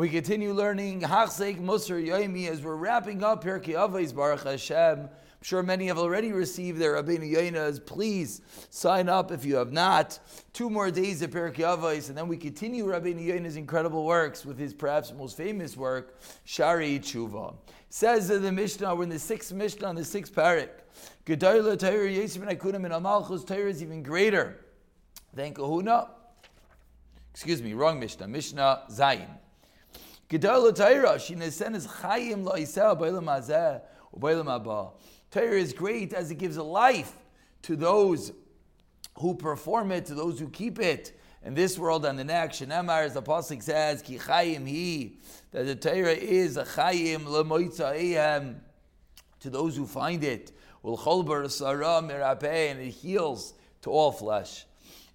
we continue learning Hachzek Musar Yoimi as we're wrapping up Pirkei Avos Baruch Hashem. I'm sure many have already received their Rabbeinu Yoinas. Please sign up if you have not. Two more days of Pirkei Avos, and then we continue Rabbeinu Yoina's incredible works with his perhaps most famous work, Shari Tshuva. Says in the Mishnah, we're in the sixth Mishnah on the sixth parak. Gedoyla Torah and Akunim and Amalchus Torah is even greater than Kahuna. Excuse me, wrong Mishnah. Mishnah Zayin. Gedol Torah, shinesen is chayim lo'iseh b'olam hazeh u'b'olam haba. Torah is great as it gives a life to those who perform it, to those who keep it in this world and the next. Shenemar, as the pasuk says, ki chayim he, that the Torah is a chayim lemoitza'ihem to those who find it. Ulchol bar sarah mirapeh, and it heals to all flesh.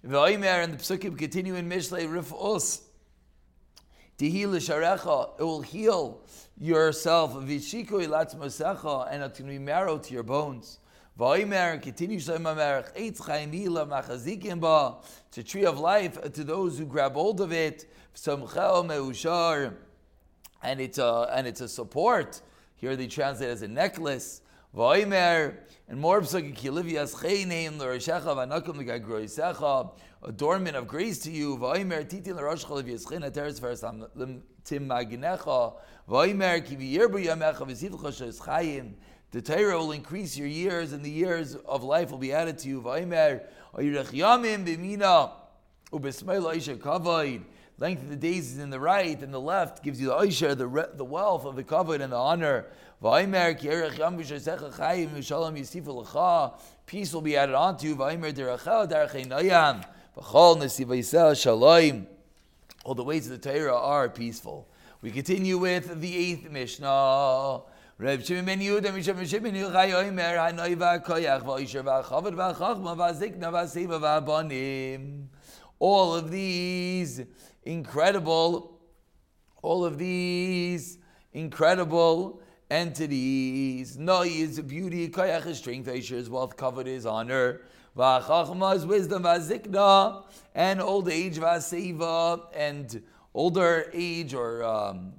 And the psukim continue in Mishlei Rif'us, it will heal yourself. Latzmasecha, and it's going to be marrow to your bones. It's a tree of life to those who grab hold of it. And it's a and it's a support. Here they translate as a necklace. Vaimer and more adornment of grace to you. Vaimer titin l'rosh chalav yischin ateres versam tim maginecha. Vaimer kivi yerbu yamecha v'sivcha shes chayim. The Torah will increase your years, and the years of life will be added to you. Vaimer oyirech yamim b'mina ubesmeil oisha kavod. Length of the days is in the right, and the left gives you the oisha, the, re- the wealth of the kavod and the honor. Peace will be added onto you. All the ways of the Torah are peaceful. We continue with the eighth Mishnah. Reb Shimon ben Yehuda Misham Shimon Yochai Omer Hanoi VaKoyach VaOisher VaChavod VaChachma VaZikna VaSeva VaBanim. All of these incredible, all of these incredible entities. Noi is beauty, Koyach is strength, Oisher is wealth, Kavod is honor. V'achachma is wisdom, v'azikna, and old age, v'aseva, and older age, or, um,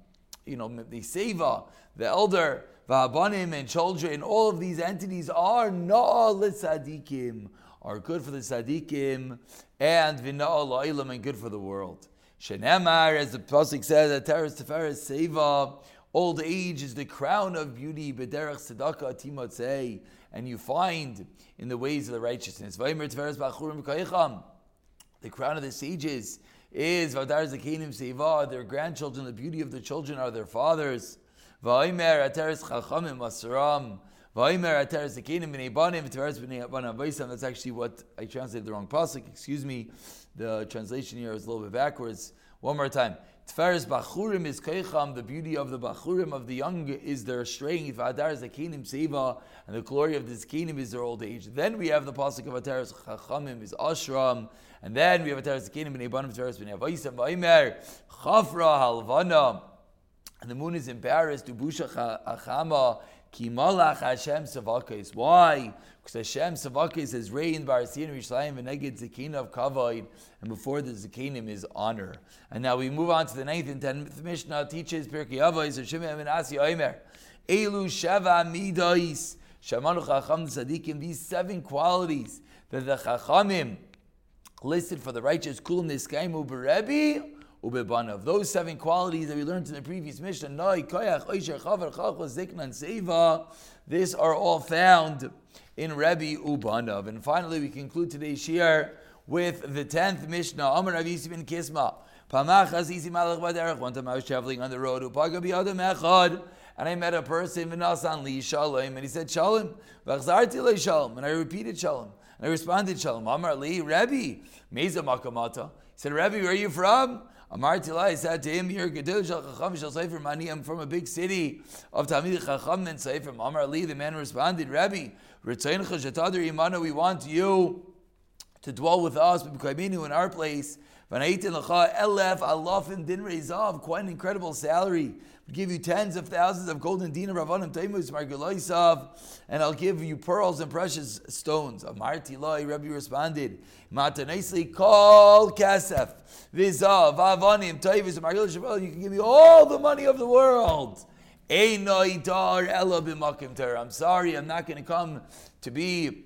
you know, the seva, the elder, v'abanim, and children, all of these entities are na l'tzadikim, are good for the tzadikim, and v'na la'ilam, and good for the world. Shenemar, as the Pasuk says, Ateres Teferes Seva, old age is the crown of beauty, Bederech Tzedakah Timotzei, and you find in the ways of the righteousness. The crown of the sages is Vadar Zakinim Seva, their grandchildren, the beauty of the children are their fathers. Vaimer Ateres Chachamim Masaram. B'nei Banim B'nei Banim That's actually what I translated the wrong pasuk. Excuse me. The translation here is a little bit backwards. One more time. Tferes Bachurim is Keicham, the beauty of the Bachurim of the young is their strength. Adar Zakinim Seva, and the glory of the Zakinim is their old age. Then we have the Pasuk of Ataris Chachamim is Ashram, and then we have Ataris Zakinim and Ebanim Teres Ben Yavaisam Vaimer, Chafra Halvana, and the moon is embarrassed, Dubusha Achama, Ki Malach Hashem Savakis. Why? Because Hashem Savakis is reigned by Arsin Rishlayim Veneged Zakin of Kavod, and before the Zakinim is honor. And now we move on to the ninth and tenth Mishnah teaches Pirkei Avos, Shimon and Oimer. Elu Sheva Midois. Shamanu Chacham Tzadikim, these seven qualities that the Chachamim listed for the righteous, Kulam Niskaimu Berebi, Ubebanav. Those seven qualities that we learned in the previous Mishnah, Noi, Koyach, Oisher, Chavar, Chachva, Zikna, Seva, these are all found in Rebbe Ubanav. And finally, we conclude today's Shir with the tenth Mishnah, Amar Avisi bin Kisma. Pamach Azizi Malach Baderech. One time I was traveling on the road, Upaga Biyadam Echad, and I met a person, Vinasan Li Shalom, and he said Shalom, Vachzarti Le Shalom, and I repeated Shalom. And I responded Shalom, Amar Li, Rebbe, Meza Makamata. He said, Rebbe, where are you from? Amar Tilai said to him, You're Gedil Shal Chacham Shal Sefer Mani, I'm from a big city of Tamid Chacham and Sefer. Amar Ali, the man responded, Rabbi, Ritzayin Chashatadar Imana, we want you to dwell with us, in our place, elef alafim din reizav, quite an incredible salary. I'll give you tens of thousands of golden dinar and I'll give you pearls and precious stones. Amarti loy, Rebbe responded, Matanesli kol kasef, vizav, avanim, taimus marguloisav, you can give me all the money of the world. I'm sorry, I'm not going to come to be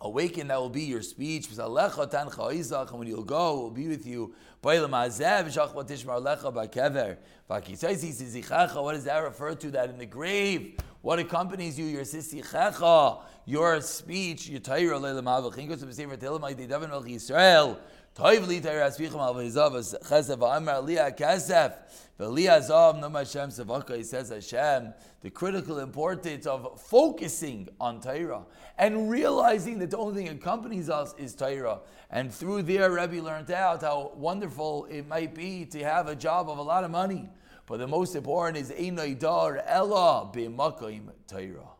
awaken, that will be your speech. And when you'll go, it will be with you. What does that refer to? That in the grave, what accompanies you? Your Sisi Checha. Your speech, your Torah, Toiv teir asvichim al v'hizav chesef v'amar liya kesef v'liya zav no Hashem sevaka he says Hashem the critical importance of focusing on Torah and realizing that the only thing accompanies us is Torah. And through there Rebbe learned out how wonderful it might be to have a job of a lot of money. But the most important is Einay Dar Ella B'Makayim Torah